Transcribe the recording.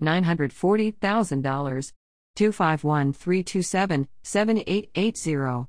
$940,000, 251 327 7880.